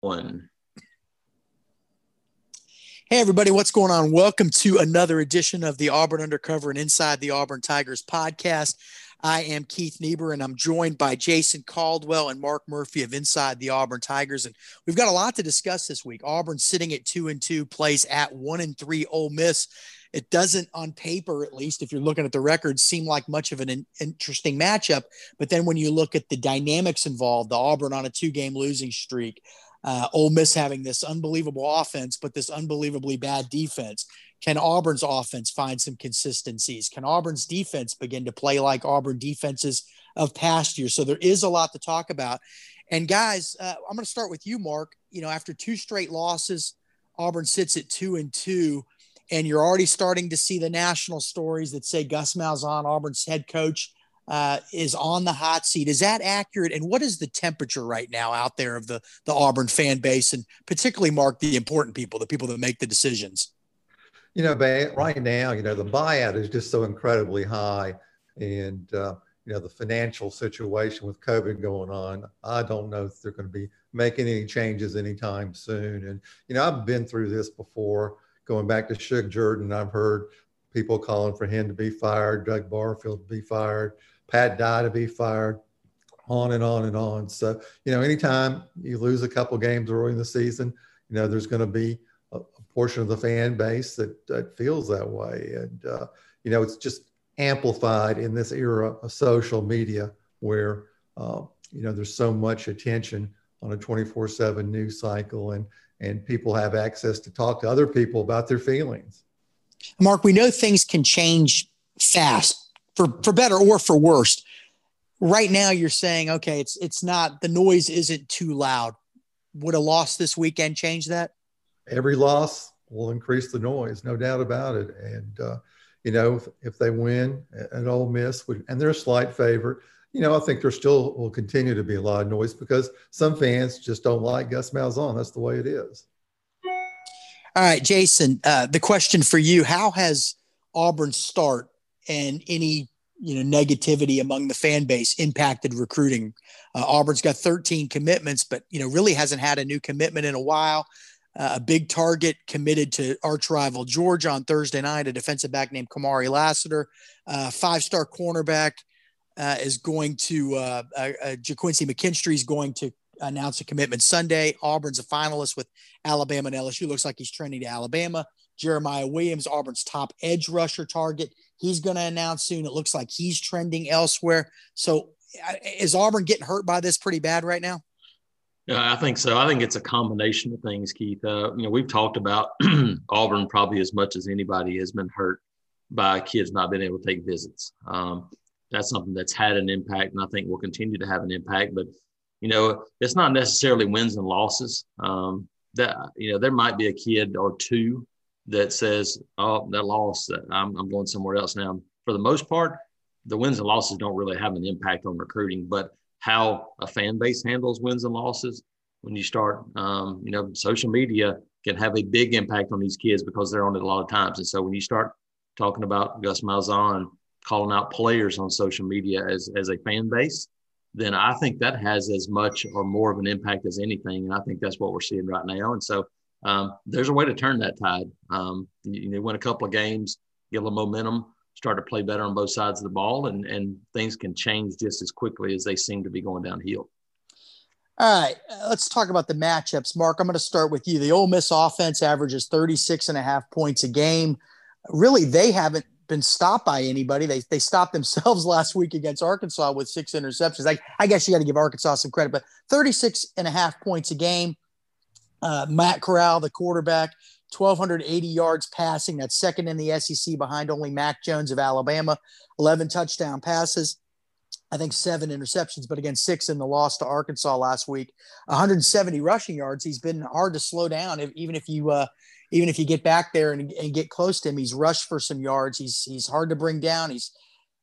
One. Hey, everybody, what's going on? Welcome to another edition of the Auburn Undercover and Inside the Auburn Tigers podcast. I am Keith Niebuhr, and I'm joined by Jason Caldwell and Mark Murphy of Inside the Auburn Tigers. And we've got a lot to discuss this week. Auburn sitting at two and two, plays at one and three Ole Miss. It doesn't, on paper at least, if you're looking at the record, seem like much of an interesting matchup. But then when you look at the dynamics involved, the Auburn on a two game losing streak, uh, Ole Miss having this unbelievable offense, but this unbelievably bad defense. Can Auburn's offense find some consistencies? Can Auburn's defense begin to play like Auburn defenses of past years? So there is a lot to talk about. And guys, uh, I'm going to start with you, Mark. You know, after two straight losses, Auburn sits at two and two, and you're already starting to see the national stories that say Gus Malzahn, Auburn's head coach, uh, is on the hot seat. Is that accurate? And what is the temperature right now out there of the the Auburn fan base, and particularly Mark the important people, the people that make the decisions? You know, right now, you know the buyout is just so incredibly high, and uh, you know the financial situation with COVID going on. I don't know if they're going to be making any changes anytime soon. And you know, I've been through this before. Going back to Shug Jordan, I've heard people calling for him to be fired, Doug Barfield to be fired. Pat Dye to be fired, on and on and on. So, you know, anytime you lose a couple games early in the season, you know, there's going to be a, portion of the fan base that, that feels that way. And, uh, you know, it's just amplified in this era of social media where, uh, you know, there's so much attention on a 24 7 news cycle and, and people have access to talk to other people about their feelings. Mark, we know things can change fast for for better or for worse. Right now, you're saying, okay, it's it's not the noise isn't too loud. Would a loss this weekend change that? Every loss will increase the noise, no doubt about it. And uh, you know, if, if, they win at Ole Miss, and they're a slight favorite, you know, I think there still will continue to be a lot of noise because some fans just don't like Gus Malzahn. That's the way it is. All right, Jason. Uh, the question for you: How has Auburn's start and any you know negativity among the fan base impacted recruiting. Uh, Auburn's got 13 commitments, but you know really hasn't had a new commitment in a while. Uh, a big target committed to arch rival Georgia on Thursday night, a defensive back named Kamari Lassiter, uh, five-star cornerback uh, is going to uh, uh, Ga'Quincy McKinstry is going to announce a commitment Sunday. Auburn's a finalist with Alabama and LSU. Looks like he's trending to Alabama. Jeremiah Williams, Auburn's top edge rusher target. He's going to announce soon. It looks like he's trending elsewhere. So is Auburn getting hurt by this pretty bad right now? Yeah, I think so. I think it's a combination of things, Keith. Uh, you know, we've talked about Auburn probably as much as anybody has been hurt by kids not being able to take visits. Um, that's something that's had an impact, and I think will continue to have an impact. But you know, it's not necessarily wins and losses. Um, that you know, there might be a kid or two that says, "Oh, that loss, I'm, I'm going somewhere else now." For the most part, the wins and losses don't really have an impact on recruiting, but how a fan base handles wins and losses when you start, um, you know, social media can have a big impact on these kids because they're on it a lot of times. And so when you start talking about Gus Malzahn calling out players on social media as as a fan base, then I think that has as much or more of an impact as anything. And I think that's what we're seeing right now. And so um, there's a way to turn that tide. Um, you, you, win a couple of games, get a little momentum, start to play better on both sides of the ball, and, and things can change just as quickly as they seem to be going downhill. All right, let's talk about the matchups. Mark, I'm going to start with you. The Ole Miss offense averages 36 and a half points a game. Really, they haven't been stopped by anybody. They, they stopped themselves last week against Arkansas with six interceptions. I, I guess you got to give Arkansas some credit, but 36 and a half points a game. Uh, Matt Corral, the quarterback, 1,280 yards passing. That's second in the SEC behind only Mac Jones of Alabama, 11 touchdown passes. I think seven interceptions, but again, six in the loss to Arkansas last week. 170 rushing yards. He's been hard to slow down, if, even if you uh, even if you get back there and, and, get close to him. He's rushed for some yards. He's he's hard to bring down. He's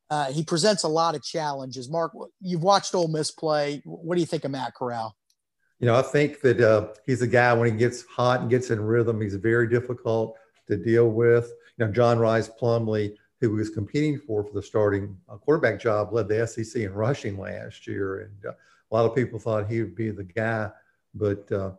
uh, he presents a lot of challenges. Mark, you've watched Ole Miss play. What do you think of Matt Corral? You know, I think that uh, he's a guy when he gets hot and gets in rhythm, he's very difficult to deal with. You know, John Rhys Plumlee who was competing for for the starting uh, quarterback job, led the SEC in rushing last year, and uh, a lot of people thought he would be the guy. But uh,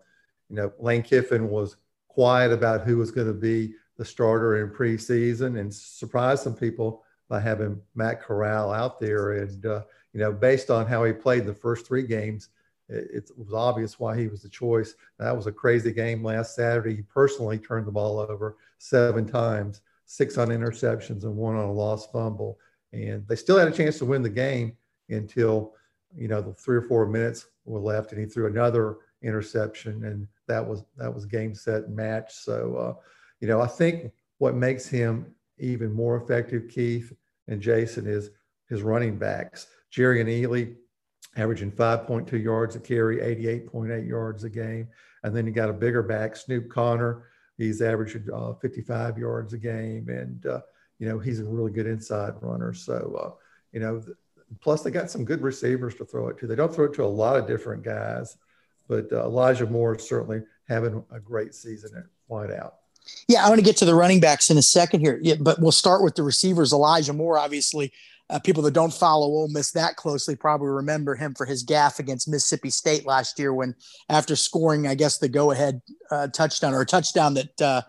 you know, Lane Kiffin was quiet about who was going to be the starter in preseason, and surprised some people by having Matt Corral out there. And uh, you know, based on how he played the first three games, it, was obvious why he was the choice. That was a crazy game last Saturday. He personally turned the ball over seven times six on interceptions and one on a lost fumble. And they still had a chance to win the game until, you know, the three or four minutes were left and he threw another interception and that was that was game set and match. So uh, you know, I think what makes him even more effective, Keith and Jason, is his running backs. Jerrion Ealy averaging 5.2 yards a carry, 88.8 yards a game. And then you got a bigger back, Snoop Conner. He's averaging uh, 55 yards a game, and uh, you know he's a really good inside runner. So uh, you know, plus they got some good receivers to throw it to. They don't throw it to a lot of different guys, but uh, Elijah Moore is certainly having a great season at wideout. Yeah, I want to get to the running backs in a second here, yeah, but we'll start with the receivers. Elijah Moore, obviously, uh, people that don't follow Ole Miss that closely probably remember him for his gaffe against Mississippi State last year when, after scoring, I guess the go-ahead uh, touchdown or a touchdown that uh,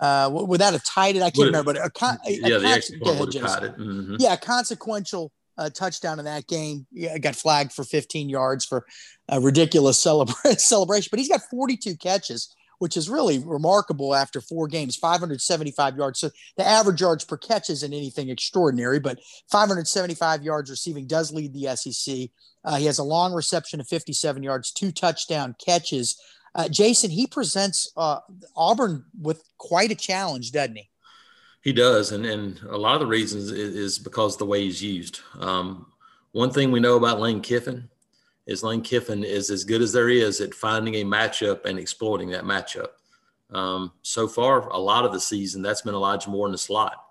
uh, without a tight it, I can't would remember, but a, con- yeah, a the would. Mm-hmm. Yeah, consequential uh, touchdown in that game. Yeah, got flagged for 15 yards for a ridiculous celebra- celebration, but he's got 42 catches which is really remarkable after four games, 575 yards. So the average yards per catch isn't anything extraordinary, but 575 yards receiving does lead the SEC. Uh, he has a long reception of 57 yards, two touchdown catches. Uh, Jason, he presents uh, Auburn with quite a challenge, doesn't he? He does, and and a lot of the reasons is, because the way he's used. Um, one thing we know about Lane Kiffin is Lane Kiffin is as good as there is at finding a matchup and exploiting that matchup. Um, so far, a lot of the season, that's been Elijah Moore in the slot.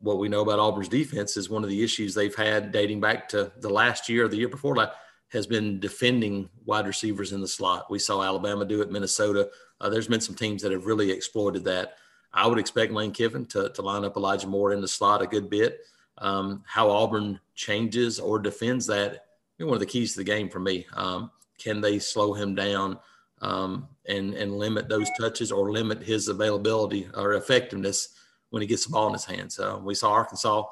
What we know about Auburn's defense is one of the issues they've had dating back to the last year or the year before that has been defending wide receivers in the slot. We saw Alabama do it, Minnesota. Uh, there's been some teams that have really exploited that. I would expect Lane Kiffin to, to line up Elijah Moore in the slot a good bit. Um, how Auburn changes or defends that one of the keys to the game for me. Um, can they slow him down um, and and limit those touches or limit his availability or effectiveness when he gets the ball in his hands? So we saw Arkansas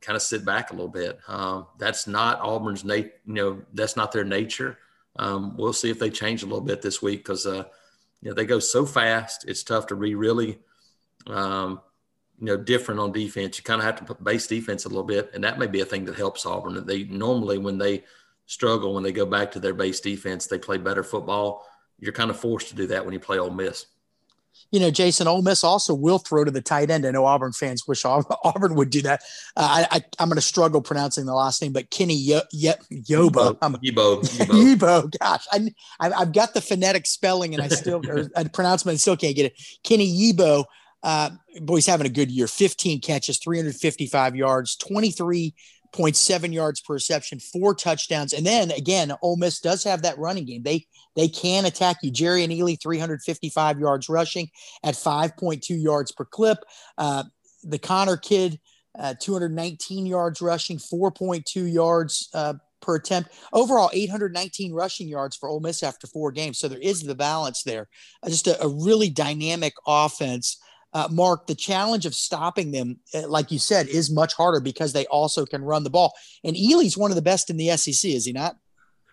kind of sit back a little bit. Um, that's not Auburn's nat- you know that's not their nature. Um, we'll see if they change a little bit this week because uh, you know they go so fast. It's tough to be really um, you know different on defense. You kind of have to base defense a little bit, and that may be a thing that helps Auburn. They normally when they struggle when they go back to their base defense, they play better football. You're kind of forced to do that when you play Ole Miss. You know, Jason, Ole Miss also will throw to the tight end. I know Auburn fans wish Auburn would do that. Uh, I, I, am going to struggle pronouncing the last name, but Kenny Yo, Yo, Yobo. Yibo. Yibo. Gosh, I, I've got the phonetic spelling and I still, or pronouncement, I still can't get it. Kenny Yibo uh, boy's having a good year 15 catches, 355 yards, 23.7 yards per reception, four touchdowns. And then again, Ole Miss does have that running game. They they can attack you. Jerrion Ealy, 355 yards rushing at 5.2 yards per clip. Uh, the Conner kid, uh, 219 yards rushing, 4.2 yards uh, per attempt. Overall, 819 rushing yards for Ole Miss after four games. So there is the balance there. Uh, just a, a, really dynamic offense uh, Mark, the challenge of stopping them, uh, like you said, is much harder because they also can run the ball. And Ealy's one of the best in the SEC, is he not?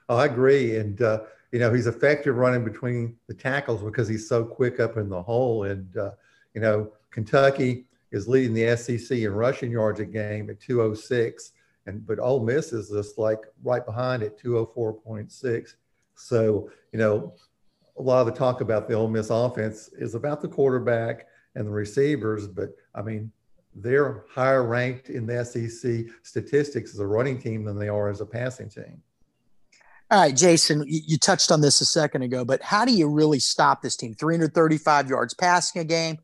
Oh, I agree. And, uh, you know, he's effective running between the tackles because he's so quick up in the hole. And, uh, you know, Kentucky is leading the SEC in rushing yards a game at 206. And, but Ole Miss is just like right behind at 204.6. So, you know, a lot of the talk about the Ole Miss offense is about the quarterback and the receivers. But I mean, they're higher ranked in the SEC statistics as a running team than they are as a passing team. All right, Jason, you touched on this a second ago, but how do you really stop this team? 335 yards passing a game,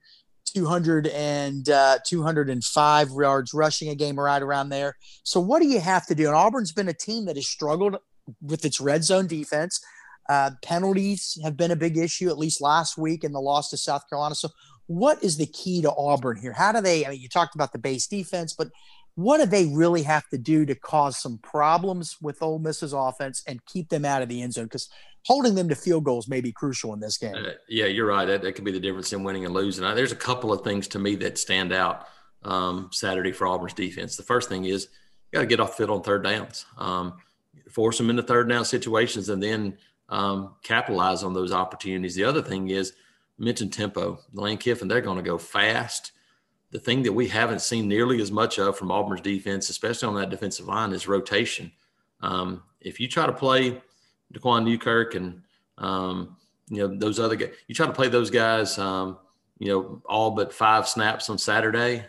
200 and uh, 205 yards rushing a game, right around there. So, what do you have to do? And Auburn's been a team that has struggled with its red zone defense. Uh, penalties have been a big issue, at least last week in the loss to South Carolina. So, what is the key to Auburn here? How do they? I mean, you talked about the base defense, but what do they really have to do to cause some problems with Ole Miss's offense and keep them out of the end zone? Because holding them to field goals may be crucial in this game. Uh, yeah, you're right. That, that could be the difference in winning and losing. Now, there's a couple of things to me that stand out um, Saturday for Auburn's defense. The first thing is you got to get off the field on third downs, um, force them into third down situations, and then um, capitalize on those opportunities. The other thing is – mentioned tempo. Lane Kiffin, they're going to go fast. The thing that we haven't seen nearly as much of from Auburn's defense, especially on that defensive line, is rotation. Um, if you try to play Daquan Newkirk and um, you know those other guys, you try to play those guys, um, you know, all but five snaps on Saturday.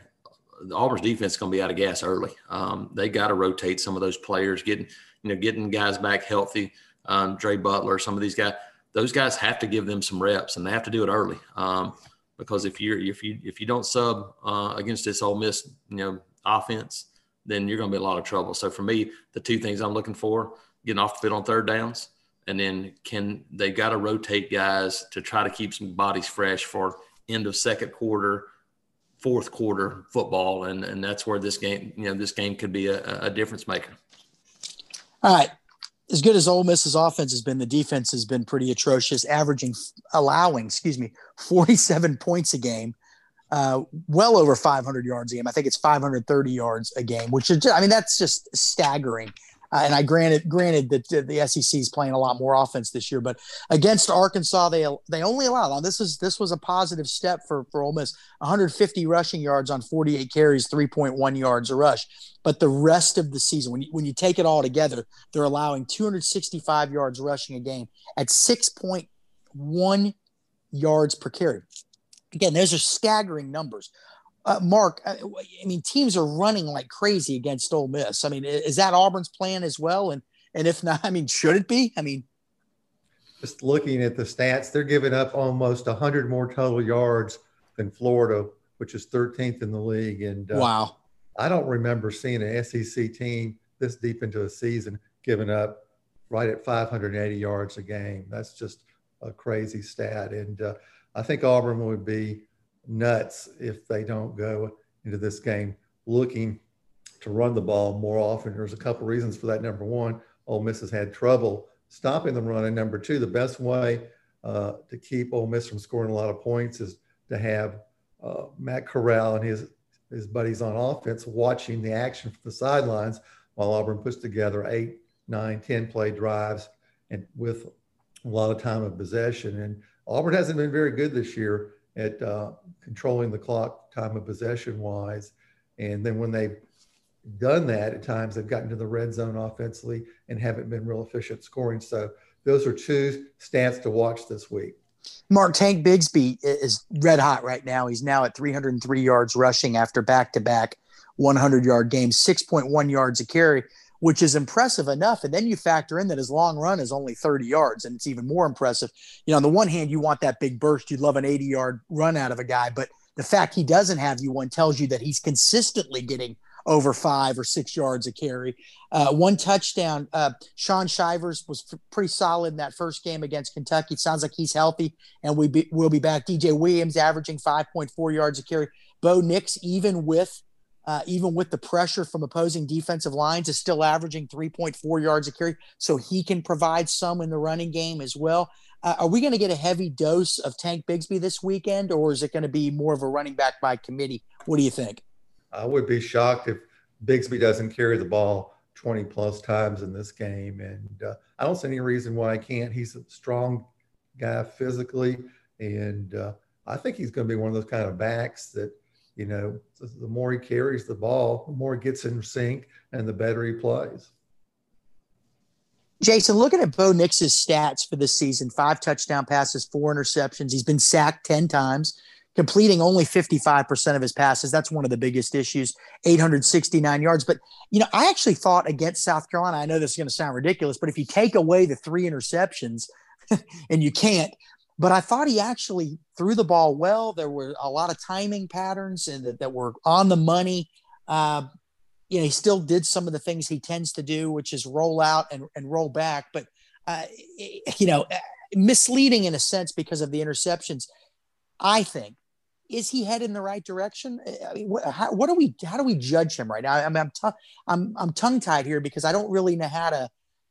The Auburn's defense is going to be out of gas early. Um, they got to rotate some of those players, getting you know getting guys back healthy. Um, Dre Butler, some of these guys those guys have to give them some reps and they have to do it early. Um, because if you're if you if you don't sub uh, against this Ole Miss you know offense, then you're going to be a lot of trouble. So for me, the two things I'm looking for: getting off the field on third downs, and then can they got to rotate guys to try to keep some bodies fresh for end of second quarter, fourth quarter football, and and that's where this game you know this game could be a, a difference maker. All right, as good as Ole Miss's offense has been, the defense has been pretty atrocious, averaging, allowing, excuse me, 47 points a game, uh, well over 500 yards a game. I think it's 530 yards a game, which is, just, I mean, that's just staggering. Uh, and I granted granted that the SEC is playing a lot more offense this year, but against Arkansas, they they only allowed. Now this is this was a positive step for for Ole Miss. 150 rushing yards on 48 carries, 3.1 yards a rush. But the rest of the season, when you, when you take it all together, they're allowing 265 yards rushing a game at 6.1 yards per carry. Again, those are staggering numbers. Uh, Mark, uh, I mean, teams are running like crazy against Ole Miss. I mean, is that Auburn's plan as well? And and if not, I mean, should it be? I mean, just looking at the stats, they're giving up almost 100 more total yards than Florida, which is 13th in the league. And uh, wow, I don't remember seeing an SEC team this deep into a season giving up right at 580 yards a game. That's just a crazy stat. And uh, I think Auburn would be nuts if they don't go into this game looking to run the ball more often. There's a couple reasons for that. Number one, Ole Miss has had trouble stopping the run, and number two, the best way uh, to keep Ole Miss from scoring a lot of points is to have uh, Matt Corral and his his buddies on offense watching the action from the sidelines while Auburn puts together eight, nine, ten play drives and with a lot of time of possession. And Auburn hasn't been very good this year at uh, controlling the clock, time of possession wise. And then when they've done that, at times they've gotten to the red zone offensively and haven't been real efficient scoring. So those are two stats to watch this week. Mark Tank Bigsby is red hot right now. He's now at 303 yards rushing after back to back 100 yard games, 6.1 yards a carry which is impressive enough. And then you factor in that his long run is only 30 yards, and it's even more impressive. You know, on the one hand, you want that big burst. You'd love an 80 yard run out of a guy, but the fact he doesn't have you one tells you that he's consistently getting over five or six yards a carry. Uh, one touchdown. Uh, Shaun Shivers was f- pretty solid in that first game against Kentucky. It sounds like he's healthy, and we be, we'll be back. DJ Williams averaging 5.4 yards a carry. Bo Nix, even with uh, even with the pressure from opposing defensive lines, is still averaging 3.4 yards a carry. So he can provide some in the running game as well. Uh, are we going to get a heavy dose of Tank Bigsby this weekend, or is it going to be more of a running back by committee? What do you think? I would be shocked if Bigsby doesn't carry the ball 20 plus times in this game. And uh, I don't see any reason why I can't. He's a strong guy physically. And uh, I think he's going to be one of those kind of backs that – you know, the more he carries the ball, the more he gets in sync and the better he plays. Jason, looking at Bo Nix's stats for this season, five touchdown passes, four interceptions. He's been sacked 10 times, completing only 55% of his passes. That's one of the biggest issues, 869 yards. But, you know, I actually thought against South Carolina, I know this is going to sound ridiculous, but if you take away the three interceptions, and you can't, but I thought he actually threw the ball well. There were a lot of timing patterns and that, that were on the money. Uh, you know, he still did some of the things he tends to do, which is roll out and, and roll back. But, uh, you know, misleading in a sense because of the interceptions. I think is he headed in the right direction? I mean, what, how, what do we, how do we judge him right now? I mean, I'm, t- I'm, I'm tongue tied here because I don't really know how to,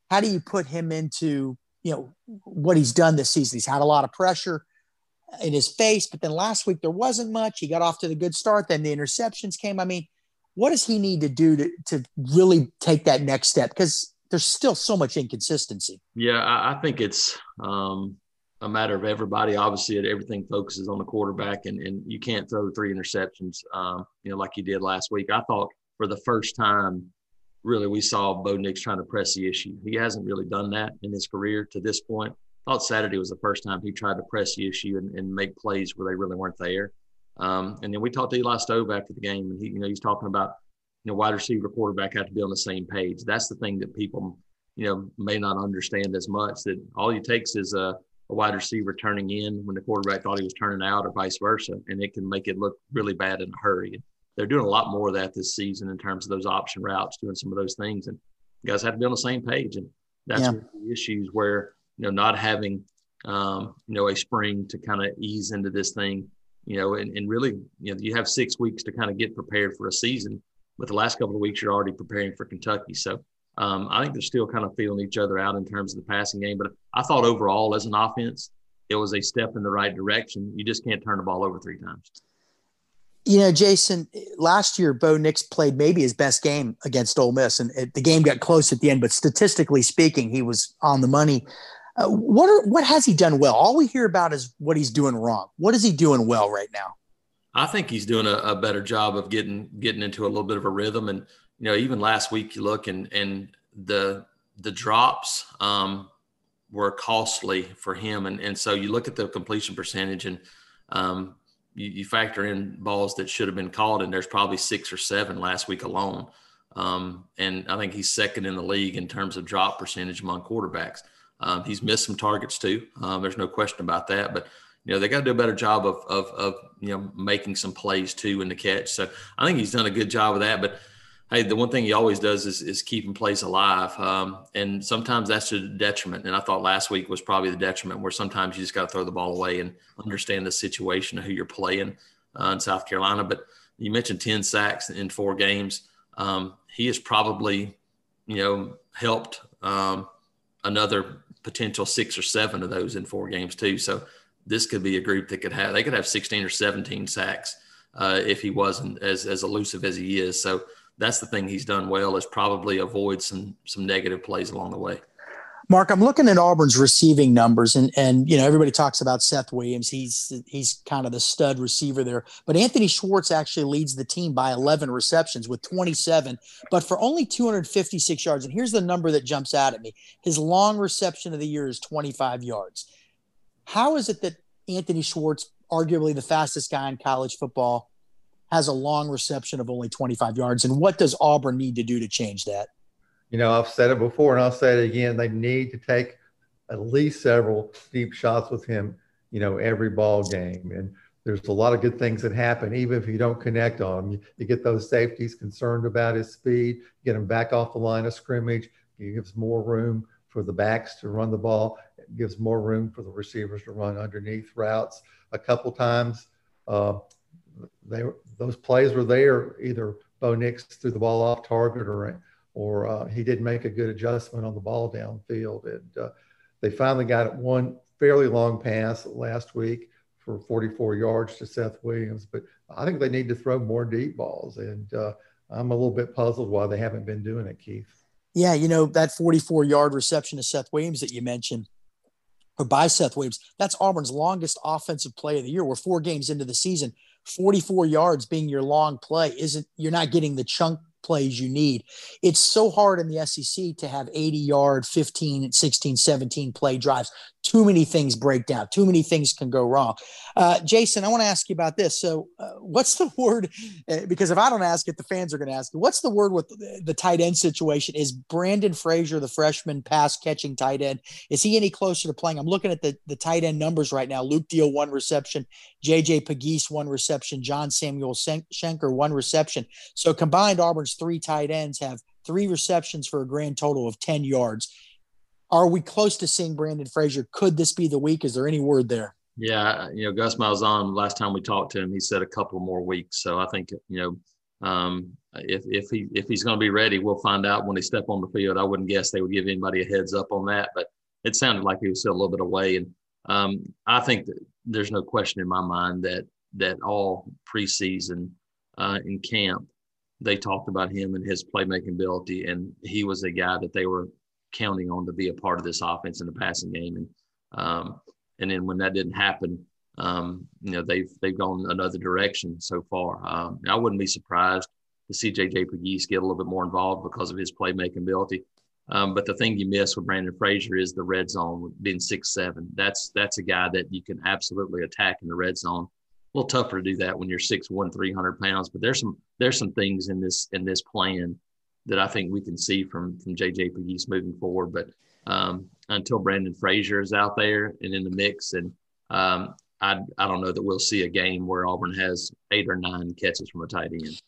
how do you put him into, you know, what he's done this season? He's had a lot of pressure in his face, but then last week there wasn't much. He got off to the good start. Then the interceptions came. I mean, what does he need to do to, to really take that next step? Because there's still so much inconsistency. Yeah, I, I think it's, um, a matter of everybody. Obviously, everything focuses on the quarterback, and, and you can't throw three interceptions, um, you know, like you did last week. I thought for the first time, really, we saw Bo Nix trying to press the issue. He hasn't really done that in his career to this point. I thought Saturday was the first time he tried to press the issue and, and make plays where they really weren't there. Um, and then we talked to Eli Stove after the game, and he, you know, he's talking about, you know, wide receiver, quarterback have to be on the same page. That's the thing that people, you know, may not understand as much. That all it takes is a a wide receiver turning in when the quarterback thought he was turning out, or vice versa, and it can make it look really bad in a hurry. They're doing a lot more of that this season in terms of those option routes, doing some of those things, and guys have to be on the same page. And that's yeah. the issues where you know not having um, you know a spring to kind of ease into this thing, you know, and, and really you know you have six weeks to kind of get prepared for a season. But the last couple of weeks, you're already preparing for Kentucky. So um, I think they're still kind of feeling each other out in terms of the passing game. But I thought overall, as an offense, it was a step in the right direction. You just can't turn the ball over three times. You know, Jason, last year Bo Nix played maybe his best game against Ole Miss, and it, the game got close at the end. But statistically speaking, he was on the money. Uh, what are, what has he done well? All we hear about is what he's doing wrong. What is he doing well right now? I think he's doing a, a better job of getting getting into a little bit of a rhythm and you know, even last week you look and and the the drops um, were costly for him, and and so you look at the completion percentage and um, you, you, factor in balls that should have been called, and there's probably six or seven last week alone. Um, and I think he's second in the league in terms of drop percentage among quarterbacks. Um, he's missed some targets too. Um, there's no question about that, but you know they got to do a better job of, of, of you know making some plays too in the catch. So I think he's done a good job of that. But hey, the one thing he always does is, is keeping plays alive. Um, and sometimes that's a detriment. And I thought last week was probably the detriment where sometimes you just got to throw the ball away and understand the situation of who you're playing uh, in South Carolina. But you mentioned 10 sacks in four games. Um, he has probably, you know, helped um, another potential six or seven of those in four games too. So this could be a group that could have, they could have 16 or 17 sacks uh, if he wasn't as, as elusive as he is. So, that's the thing he's done well is probably avoid some some negative plays along the way. Mark, I'm looking at Auburn's receiving numbers, and and you know everybody talks about Seth Williams. He's he's kind of the stud receiver there, but Anthony Schwartz actually leads the team by 11 receptions with 27, but for only 256 yards. And here's the number that jumps out at me: his long reception of the year is 25 yards. How is it that Anthony Schwartz, arguably the fastest guy in college football, has a long reception of only 25 yards. And what does Auburn need to do to change that? You know, I've said it before and I'll say it again. They need to take at least several deep shots with him, you know, every ball game. And there's a lot of good things that happen, even if you don't connect on him. You, get those safeties concerned about his speed, get him back off the line of scrimmage. It gives more room for the backs to run the ball. It gives more room for the receivers to run underneath routes. A couple times, uh, they those plays were there. Either Bo Nix threw the ball off target, or or uh, he didn't make a good adjustment on the ball downfield. And uh, they finally got one fairly long pass last week for 44 yards to Seth Williams. But I think they need to throw more deep balls, and uh, I'm a little bit puzzled why they haven't been doing it, Keith. Yeah, you know that 44 yard reception to Seth Williams that you mentioned or by Seth Williams. That's Auburn's longest offensive play of the year. We're four games into the season. 44 yards being your long play isn't you're not getting the chunk plays you need. It's so hard in the SEC to have 80 yard, 15, 16, 17 play drives. Too many things break down, too many things can go wrong. Uh, Jason, I want to ask you about this. So, uh, what's the word? Uh, because if I don't ask it, the fans are going to ask. What's the word with the, tight end situation? Is Brandon Frazier, the freshman pass catching tight end, is he any closer to playing? I'm looking at the, the tight end numbers right now. Luke Deal, one reception. JJ Pegues, one reception. John Samuel Shenker, one reception. So, combined, Auburn's three tight ends have three receptions for a grand total of 10 yards are we close to seeing Brandon Frazier? Could this be the week? Is there any word there? Yeah, you know, Gus Malzahn, last time we talked to him, he said a couple more weeks. So I think, you know, um, if, if he if he's going to be ready, we'll find out when they step on the field. I wouldn't guess they would give anybody a heads up on that, but it sounded like he was still a little bit away. And um, I think that there's no question in my mind that that all preseason uh, in camp, they talked about him and his playmaking ability, and he was a guy that they were counting on to be a part of this offense in the passing game. And um, and then when that didn't happen, um, you know they've they've gone another direction so far. Um, I wouldn't be surprised to see JJ Pegues get a little bit more involved because of his playmaking ability. Um, but the thing you miss with Brandon Frazier is the red zone being six seven. That's that's a guy that you can absolutely attack in the red zone. A little tougher to do that when you're six one, three hundred pounds. But there's some there's some things in this in this plan that I think we can see from from JJ Pegues moving forward. But um, until Brandon Frazier is out there and in the mix, and um, I I don't know that we'll see a game where Auburn has eight or nine catches from a tight end.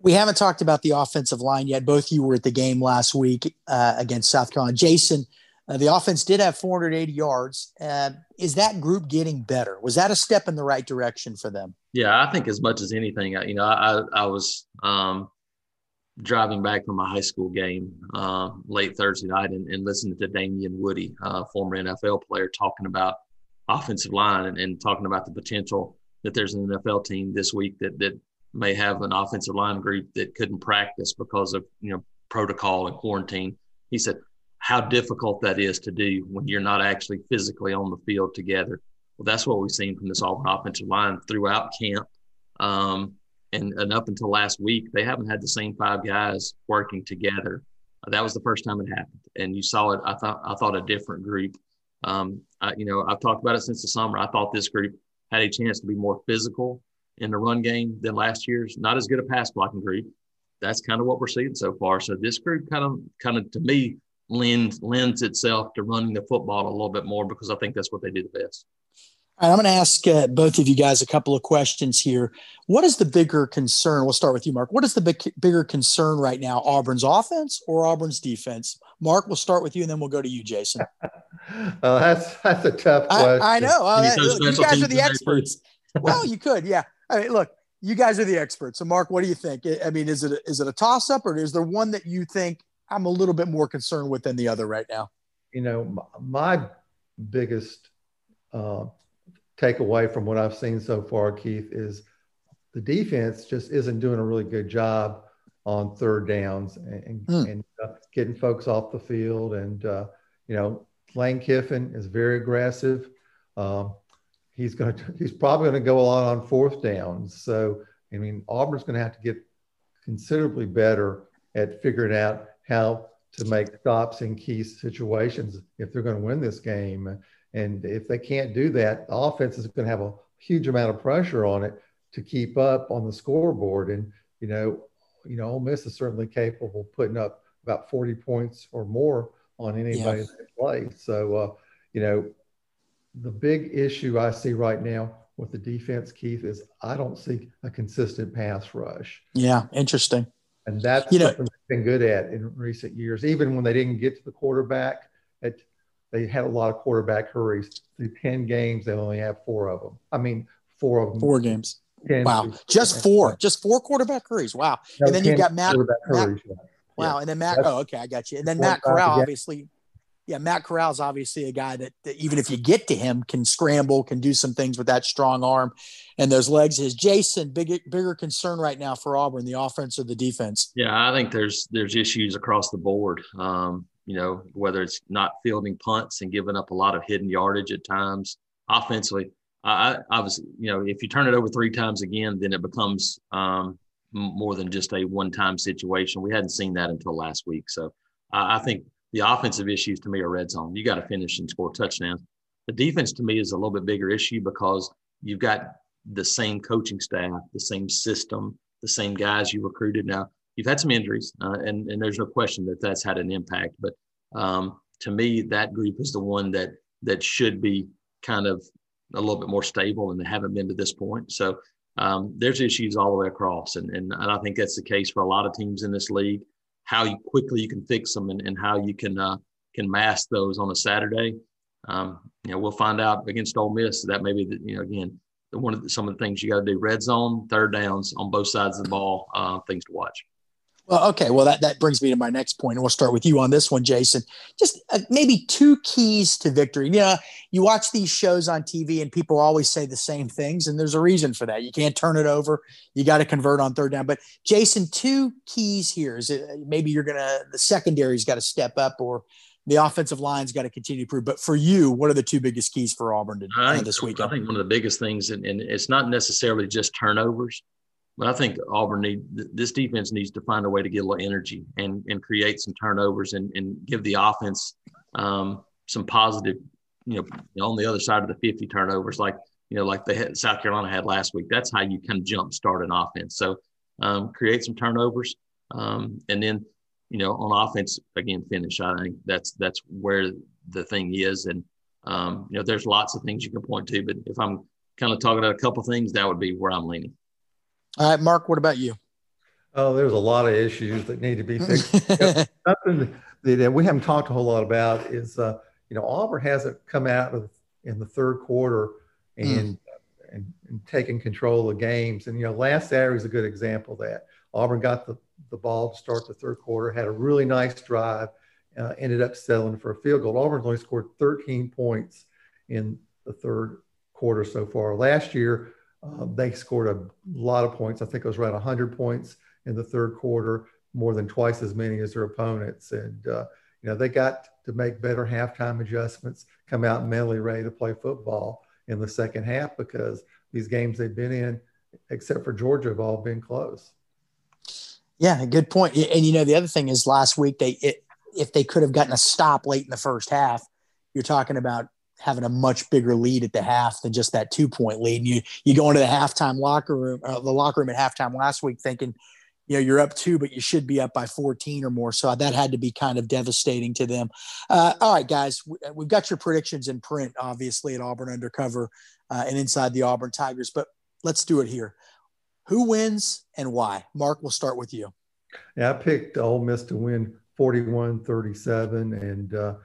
We haven't talked about the offensive line yet. Both you were at the game last week uh, against South Carolina. Jason, uh, the offense did have 480 yards. Uh, is that group getting better? Was that a step in the right direction for them? Yeah, I think as much as anything, you know, I, I was um, driving back from a high school game uh, late Thursday night and, and, listening to Damien Woody, uh, former NFL player, talking about offensive line and, and, talking about the potential that there's an NFL team this week that that may have an offensive line group that couldn't practice because of you know protocol and quarantine. He said how difficult that is to do when you're not actually physically on the field together. Well, that's what we've seen from this Auburn offensive line throughout camp. Um, and, and up until last week, they haven't had the same five guys working together. Uh, that was the first time it happened, and you saw it. I thought I thought a different group. Um, I, you know, I've talked about it since the summer. I thought this group had a chance to be more physical in the run game than last year's. Not as good a pass blocking group. That's kind of what we're seeing so far. So this group kind of, kind of to me, lends lends itself to running the football a little bit more because I think that's what they do the best. Right, I'm going to ask uh, both of you guys a couple of questions here. What is the bigger concern? We'll start with you, Mark. What is the big, bigger concern right now, Auburn's offense or Auburn's defense? Mark, we'll start with you, and then we'll go to you, Jason. well, that's that's a tough question. I, I know. Uh, you guys are the experts. well, you could, yeah. I mean, look, you guys are the experts. So, Mark, what do you think? I mean, is it is it a toss up, or is there one that you think I'm a little bit more concerned with than the other right now? You know, my biggest uh, take away from what I've seen so far, Keith, is the defense just isn't doing a really good job on third downs and, mm. and uh, getting folks off the field. And, uh, you know, Lane Kiffin is very aggressive. Um, he's going to, he's probably going to go a lot on fourth downs. So, I mean, Auburn's going to have to get considerably better at figuring out how to make stops in key situations if they're going to win this game. And if they can't do that, the offense is going to have a huge amount of pressure on it to keep up on the scoreboard. And you know, you know, Ole Miss is certainly capable of putting up about 40 points or more on anybody that plays. So, uh, you know, the big issue I see right now with the defense, Keith, is I don't see a consistent pass rush. Yeah, interesting. And that's you something they've been good at in recent years. Even when they didn't get to the quarterback, at they had a lot of quarterback hurries. Through 10 games, they only have four of them. I mean, four of them. Four games. Wow. Just four. Just four quarterback hurries. Wow. No, and then you've got Matt. Matt wow. Yeah. And then Matt. That's, oh, okay. I got you. And then Matt Corral, obviously. Yeah. Matt Corral's obviously a guy that, that, even if you get to him, can scramble, can do some things with that strong arm and those legs. Is Jason big, bigger concern right now for Auburn, the offense or the defense? Yeah. I think there's, there's issues across the board. Um, you know, whether it's not fielding punts and giving up a lot of hidden yardage at times. Offensively, I, I was, you know, if you turn it over three times again, then it becomes um, more than just a one-time situation. We hadn't seen that until last week, so I, I think the offensive issues to me are red zone. You got to finish and score touchdowns. The defense to me is a little bit bigger issue because you've got the same coaching staff, the same system, the same guys you recruited. Now you've had some injuries, uh, and and there's no question that that's had an impact. But um, to me, that group is the one that that should be kind of a little bit more stable, and they haven't been to this point. So um, there's issues all the way across, and, and and I think that's the case for a lot of teams in this league. How you quickly you can fix them, and, and how you can uh, can mask those on a Saturday. Um, you know, we'll find out against Ole Miss. That maybe the, you know again one of the, some of the things you got to do. Red zone, third downs on both sides of the ball. Uh, things to watch. Well, okay. Well, that, that brings me to my next point, and we'll start with you on this one, Jason. Just uh, maybe two keys to victory. You know, you watch these shows on TV, and people always say the same things, and there's a reason for that. You can't turn it over. You got to convert on third down. But Jason, two keys here is it, maybe you're gonna the secondary's got to step up, or the offensive line's got to continue to prove. But for you, what are the two biggest keys for Auburn to, uh, this week? I think one of the biggest things, and, and it's not necessarily just turnovers but I think Auburn need this defense needs to find a way to get a little energy and and create some turnovers and and give the offense um, some positive, you know, on the other side of the 50 turnovers, like you know, like had South Carolina had last week. That's how you kind of jump start an offense. So um, create some turnovers, um, and then you know on offense again finish. I think that's that's where the thing is, and um, you know there's lots of things you can point to, but if I'm kind of talking about a couple things, that would be where I'm leaning. All right, Mark, what about you? Oh, there's a lot of issues that need to be fixed. Something that we haven't talked a whole lot about is, uh, you know, Auburn hasn't come out of in the third quarter hmm. and, mm. and, and taken control of games. And you know, last Saturday is a good example of that. Auburn got the, the ball to start the third quarter, had a really nice drive, uh, ended up settling for a field goal. Auburn's only scored 13 points in the third quarter so far. Last year, uh, they scored a lot of points. I think it was around 100 points in the third quarter, more than twice as many as their opponents. And, uh, you know, they got to make better halftime adjustments, come out mentally ready to play football in the second half because these games they've been in, except for Georgia, have all been close. Yeah, good point. And, you know, the other thing is last week, they, it, if they could have gotten a stop late in the first half, you're talking about having a much bigger lead at the half than just that two point lead. And you you go into the halftime locker room, uh, the locker room at halftime last week, thinking, you know, you're up two, but you should be up by 14 or more. So that had to be kind of devastating to them. Uh, all right, guys, we, have got your predictions in print, obviously at Auburn Undercover uh, and inside the Auburn Tigers, but let's do it here. Who wins and why? Mark, we'll start with you. Yeah, I picked Ole Miss to win 41 37 and.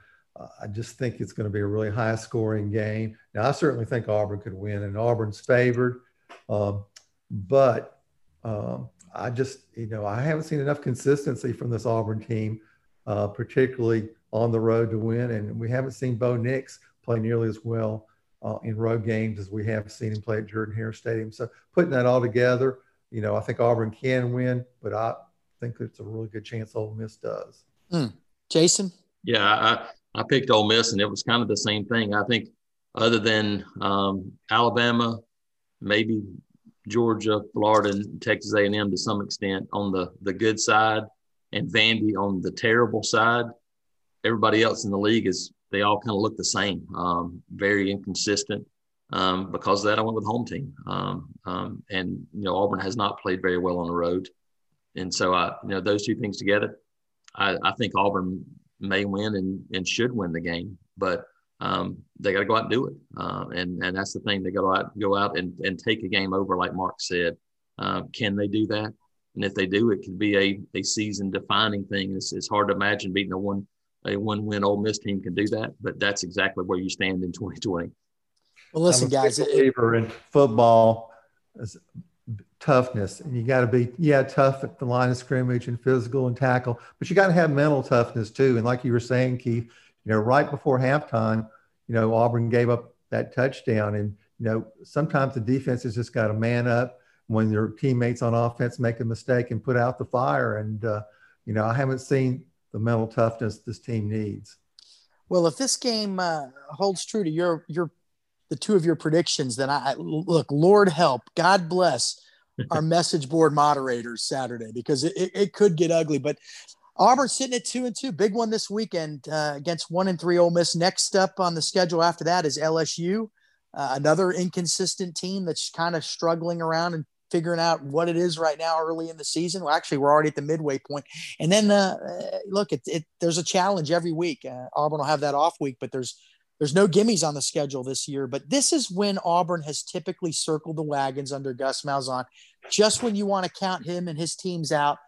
I just think it's going to be a really high scoring game. Now, I certainly think Auburn could win, and Auburn's favored. Um, but um, I just, you know, I haven't seen enough consistency from this Auburn team, uh, particularly on the road to win. And we haven't seen Bo Nix play nearly as well uh, in road games as we have seen him play at Jordan Hare Stadium. So putting that all together, you know, I think Auburn can win, but I think it's a really good chance Ole Miss does. Mm. Jason? Yeah, I, I picked Ole Miss, and it was kind of the same thing. I think, other than um, Alabama, maybe Georgia, Florida, and Texas A&M to some extent on the the good side, and Vandy on the terrible side. Everybody else in the league is they all kind of look the same, um, very inconsistent. Um, because of that, I went with home team, um, um, and you know Auburn has not played very well on the road, and so I, you know, those two things together, I, I think Auburn may win and, and should win the game, but um, they got to go out and do it. Uh, and and that's the thing. They got to out, go out and, and take a game over, like Mark said. Uh, can they do that? And if they do, it could be a, a season defining thing. It's, it's hard to imagine beating a one a one win Ole Miss team can do that, but that's exactly where you stand in 2020. Well, listen, guys. Believer in football, toughness and you got to be yeah tough at the line of scrimmage and physical and tackle but you got to have mental toughness too and like you were saying keith you know right before halftime you know auburn gave up that touchdown and you know sometimes the defense has just got to man up when their teammates on offense make a mistake and put out the fire and uh, you know i haven't seen the mental toughness this team needs. Well if this game uh, holds true to your your the two of your predictions then i look lord help god bless our message board moderators Saturday because it, it, it, could get ugly. But Auburn sitting at two and two, big one this weekend uh, against one and three Ole Miss. Next up on the schedule after that is LSU, uh, another inconsistent team that's kind of struggling around and figuring out what it is right now early in the season. Well, actually, we're already at the midway point. And then uh, look, it, it, there's a challenge every week. Uh, Auburn will have that off week, but there's there's no gimmies on the schedule this year. But this is when Auburn has typically circled the wagons under Gus Malzahn. Just when you want to count him and his teams out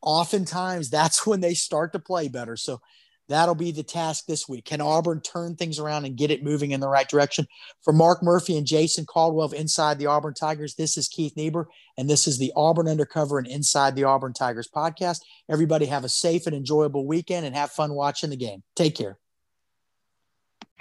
oftentimes that's when they start to play better. So that'll be the task this week. Can Auburn turn things around and get it moving in the right direction? For Mark Murphy and Jason Caldwell of Inside the Auburn Tigers, this is Keith Niebuhr, and this is the Auburn Undercover and Inside the Auburn Tigers podcast. Everybody have a safe and enjoyable weekend and have fun watching the game. Take care.